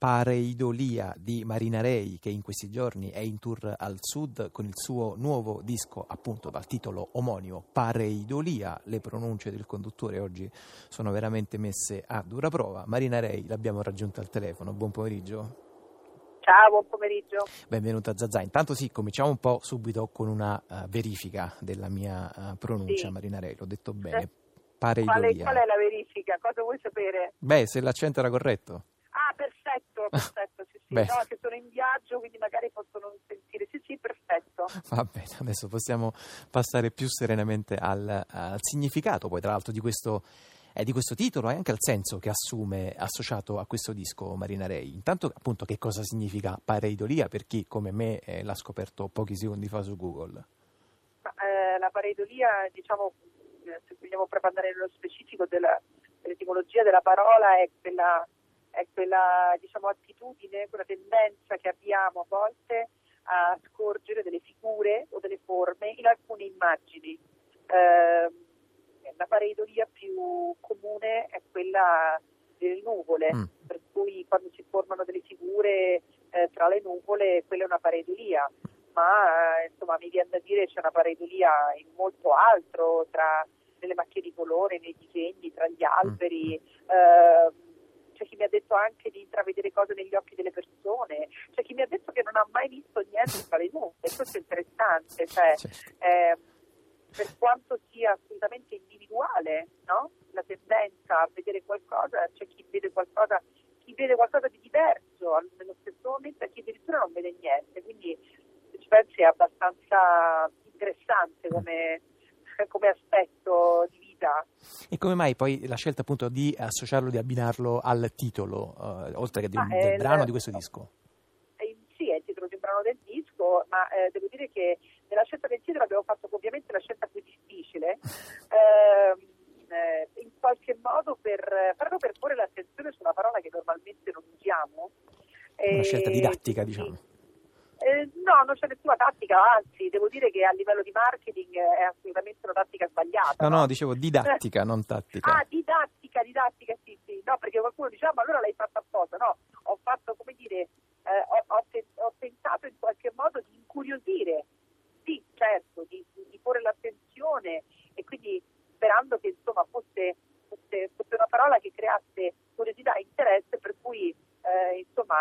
Pareidolia di Marina Rei che in questi giorni è in tour al sud con il suo nuovo disco appunto dal titolo omonimo Pareidolia. Le pronunce del conduttore oggi sono veramente messe a dura prova. Marina Rei l'abbiamo raggiunta al telefono. Buon pomeriggio. Ciao, buon pomeriggio. Benvenuta Zazà. Intanto sì, cominciamo un po' subito con una uh, verifica della mia uh, pronuncia, sì. Marina Rei, l'ho detto bene. Pareidolia. Qual è, qual è la verifica? Cosa vuoi sapere? Beh, se l'accento era corretto. Perfetto, sì, sì. No, che sono in viaggio, quindi magari possono non sentire. Sì, sì, perfetto. Va bene, adesso possiamo passare più serenamente al, al significato, poi tra l'altro, di questo, eh, di questo titolo e anche al senso che assume associato a questo disco Marina Rei. Intanto, appunto, che cosa significa pareidolia per chi, come me, eh, l'ha scoperto pochi secondi fa su Google? Ma, eh, la pareidolia, diciamo, eh, se vogliamo proprio andare nello specifico della, dell'etimologia della parola, è quella è quella diciamo, attitudine, quella tendenza che abbiamo a volte a scorgere delle figure o delle forme in alcune immagini. Eh, la pareidolia più comune è quella delle nuvole, mm. per cui quando si formano delle figure eh, tra le nuvole, quella è una pareidolia. Ma eh, insomma mi viene da dire c'è una pareidolia in molto altro, tra nelle macchie di colore, nei disegni, tra gli alberi. Mm. Eh, c'è chi mi ha detto anche di intravedere cose negli occhi delle persone, c'è chi mi ha detto che non ha mai visto niente tra le nuvole, questo è interessante, cioè, eh, per quanto sia assolutamente individuale no? la tendenza a vedere qualcosa, c'è chi vede qualcosa, chi vede qualcosa di diverso nello stesso momento e chi addirittura non vede niente, quindi ci pensi è abbastanza interessante come, come aspetto di vita. E come mai poi la scelta appunto di associarlo, di abbinarlo al titolo, uh, oltre che di, del brano di questo disco? Eh, sì, è il titolo di un brano del disco, ma eh, devo dire che nella scelta del titolo abbiamo fatto ovviamente la scelta più difficile, ehm, eh, in qualche modo per, proprio per porre l'attenzione su una parola che normalmente non usiamo. Una scelta didattica, diciamo. Eh, no, non c'è nessuna tattica, anzi, devo dire che a livello di marketing è assolutamente una tattica sbagliata. No, no, dicevo didattica, non tattica. Ah, didattica, didattica, sì, sì. No, perché qualcuno diceva, ah, ma allora l'hai fatta apposta. No, ho fatto, come dire, eh, ho, ho, ho, tentato in qualche modo di incuriosire, sì, certo, di, di porre l'attenzione e quindi sperando che insomma fosse, fosse, fosse una parola che creasse curiosità e interesse per cui eh, insomma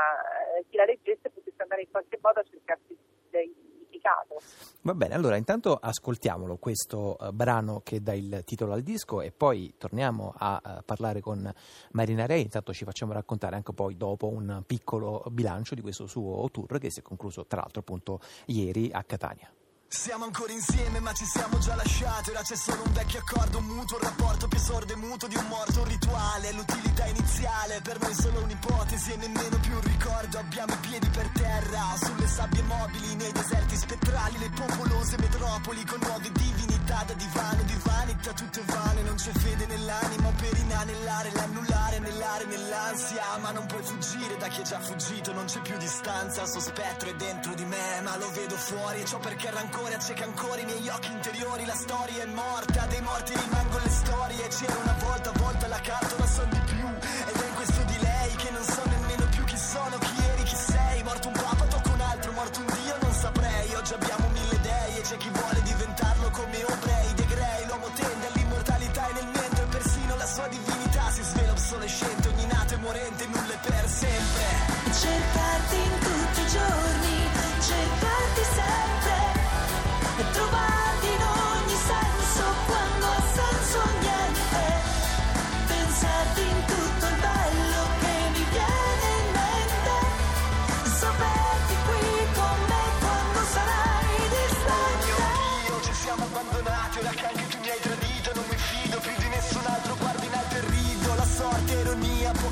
eh, chi la leggesse potesse andare in qualche modo a cercarsi il significato. Va bene, allora intanto ascoltiamolo questo uh, brano che dà il titolo al disco e poi torniamo a uh, parlare con Marina Rei, intanto ci facciamo raccontare anche poi dopo un piccolo bilancio di questo suo tour che si è concluso tra l'altro appunto ieri a Catania. Siamo ancora insieme ma ci siamo già lasciati. Ora c'è solo un vecchio accordo, un mutuo, un rapporto più sordo e muto di un morto, un rituale. L'utilità iniziale, per noi solo un'ipotesi e nemmeno più un ricordo. Abbiamo i piedi per terra, sulle sabbie mobili, nei deserti spettrali Le popolose metropoli con nuove divinità da divano di vanità Tutto è vano non c'è fede nell'animo per inanellare L'annullare nell'are, nell'ansia. Ma non puoi fuggire da chi è già fuggito, non c'è più distanza Il suo spettro è dentro di me, ma lo vedo fuori E ciò perché rancore rancore acceca ancora i miei occhi interiori La storia è morta, dei morti rimangono le storie C'era una volta, volta la carta, ora son di più Ed è in questo di lei che non so nemmeno più chi sono Chi eri, chi sei, morto un papa, tocco un altro Morto un dio, non saprei, oggi abbiamo mille dei E c'è chi vuole diventarlo come obrei Dei grei, l'uomo tende all'immortalità e nel mentre Persino la sua divinità si svela obsolescente Ogni nato e morente, nulla è per sempre. Cercarti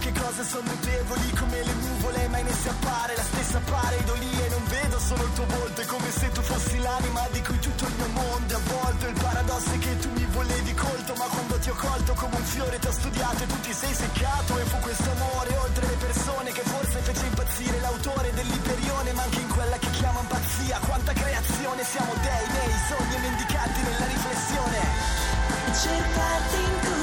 poche cose sono mutevoli come le nuvole, ma in esse appare la stessa pareidolia e non vedo solo il tuo volto, è come se tu fossi l'anima di cui tutto il mio mondo è avvolto. Il paradosso è che tu mi volevi colto, ma quando ti ho colto come un fiore ti ho studiato e tu ti sei seccato. E fu questo amore oltre le persone che forse fece impazzire l'autore dell'Iperione, ma anche in quella che chiamano pazzia. Quanta creazione siamo dei, nei sogni mendicanti nella riflessione. Cercarti in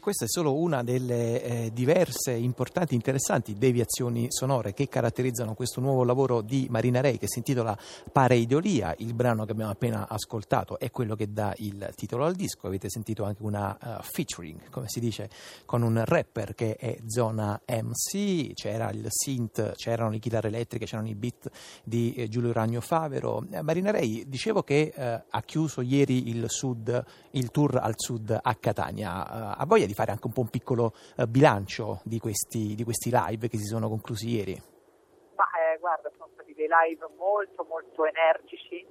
E questa è solo una delle eh, diverse, importanti, interessanti deviazioni sonore che caratterizzano questo nuovo lavoro di Marina Rei che si intitola Pareidolia. Il brano che abbiamo appena ascoltato è quello che dà il titolo al disco. Avete sentito anche una eh, featuring, come si dice, con un rapper che è Zona MC. C'era il synth, c'erano le chitarre elettriche, c'erano i beat di eh, Giulio Ragno Favero. Eh, Marina Rei, dicevo che eh, ha chiuso ieri il, sud, il tour al sud a Catania. Eh, ha voglia di fare anche un po' un piccolo eh, bilancio di questi, di questi live che si sono conclusi ieri? Ma eh, guarda, sono stati dei live molto molto energici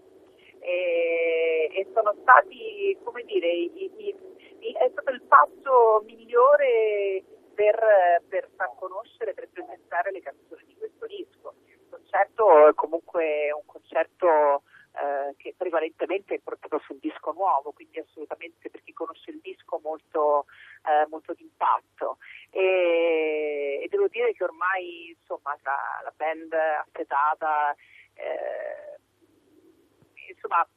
e, e sono stati, come dire, i- i- i- è stato il passo migliore per, per far conoscere, per presentare le canzoni di questo disco. Il concerto è comunque un concerto eh, che prevalentemente è portato sul disco nuovo, quindi assolutamente per chi conosce il disco molto, eh, molto d'impatto. E, e devo dire che ormai insomma tra la band aftetata, eh, insomma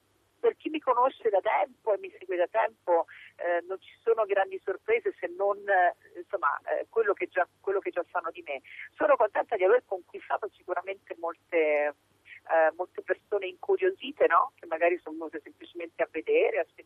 per chi mi conosce da tempo e mi segue da tempo eh, non ci sono grandi sorprese se non eh, insomma, eh, quello, che già, quello che già sanno di me. Sono contenta di aver conquistato sicuramente molte, eh, molte persone incuriosite no? che magari sono venute semplicemente a vedere, a sentire,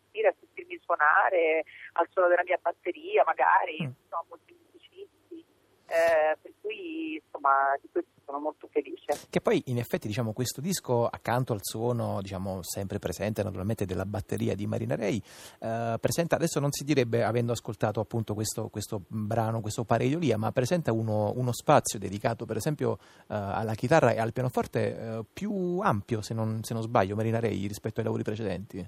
suonare al suono della mia batteria magari, Mm. sono molti musicisti, eh, per cui insomma di questo sono molto felice. Che poi in effetti diciamo, questo disco accanto al suono diciamo, sempre presente naturalmente della batteria di Marina Rei eh, presenta, adesso non si direbbe avendo ascoltato appunto questo, questo brano, questo pareidolia, ma presenta uno, uno spazio dedicato per esempio eh, alla chitarra e al pianoforte eh, più ampio se non, se non sbaglio Marina Rei rispetto ai lavori precedenti.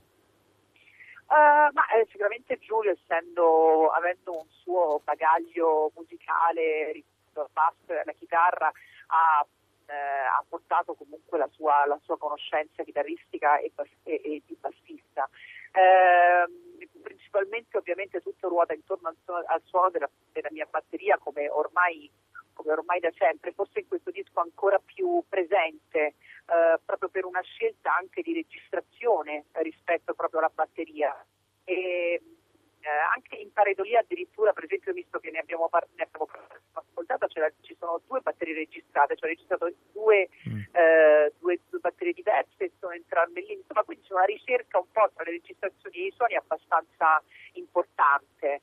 Eh, ma eh, sicuramente Giulio, essendo, avendo un suo bagaglio musicale rispetto al basso e alla chitarra, ha, eh, ha portato comunque la sua, la sua conoscenza chitarristica e, e- e di bassista. Eh, principalmente ovviamente tutto ruota intorno al suono, al suono della, della mia batteria come ormai, come ormai da sempre, forse in questo disco ancora più presente eh, proprio per una scelta anche di registrazione rispetto proprio alla batteria. E, eh, anche in pareidolia addirittura, per esempio, visto che ne abbiamo, par- ne abbiamo ascoltato, c'era- ci sono due batterie registrate, cioè registrato due, Mm. eh, due, due batterie diverse, sono entrambe lì, insomma quindi c'è una ricerca un po' tra le registrazioni e i suoni abbastanza importante.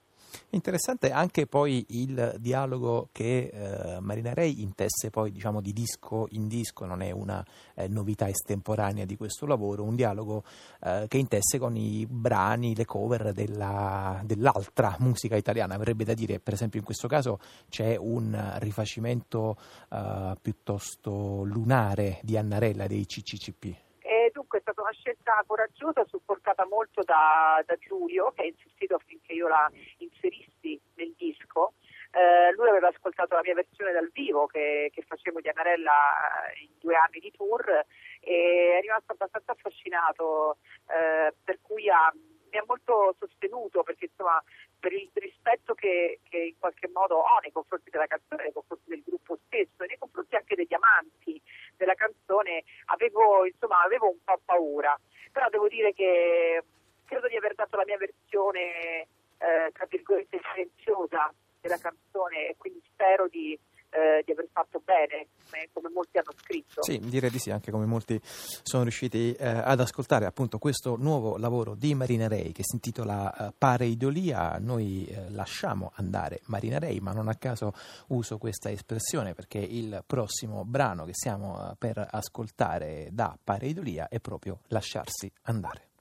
Interessante anche poi il dialogo che eh, Marina Rei intesse poi diciamo di disco in disco, non è una eh, novità estemporanea di questo lavoro, un dialogo eh, che intesse con i brani, le cover della- dell'altra musica italiana, verrebbe da dire, per esempio in questo caso c'è un rifacimento eh, piuttosto lunare di Annarella dei CCCP. E dunque è stata una scelta coraggiosa, supportata molto da, da Giulio, che ha insistito affinché io la inserissi nel disco. Eh, lui aveva ascoltato la mia versione dal vivo che, che facevo di Anarella in due anni di tour e è rimasto abbastanza affascinato, eh, per cui ha- mi ha molto sostenuto perché insomma per il rispetto che, che in qualche modo ho nei confronti della canzone, nei confronti del gruppo stesso e nei confronti anche degli amanti della canzone avevo, insomma, avevo un po' paura, però devo dire che credo di aver dato la mia versione, eh, tra virgolette, silenziosa della canzone e quindi spero di, eh, di aver fatto bene, come, come molti hanno scritto. Sì, direi di sì, anche come molti sono riusciti eh, ad ascoltare appunto questo nuovo lavoro di Marina Rei che si intitola eh, Pareidolia. Noi eh, lasciamo andare Marina Rei, ma non a caso uso questa espressione perché il prossimo brano che stiamo eh, per ascoltare da Pareidolia è proprio Lasciarsi andare.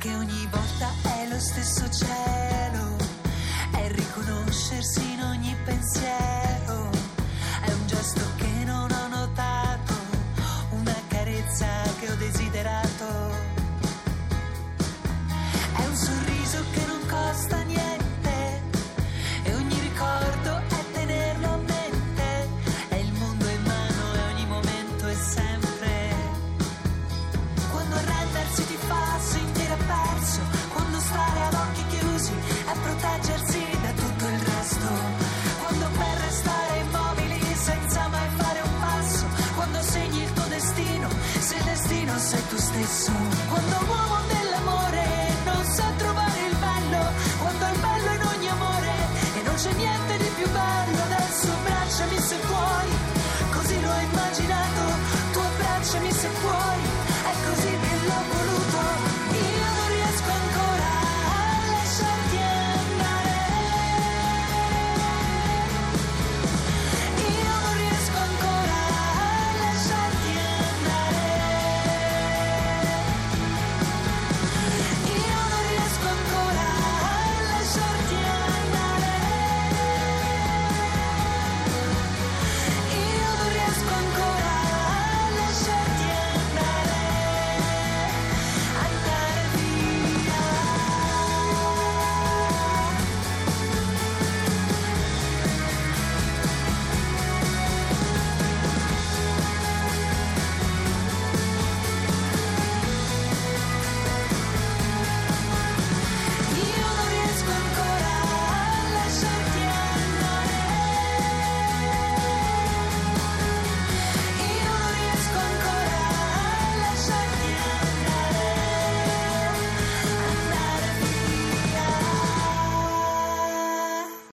che ogni volta è lo stesso cielo.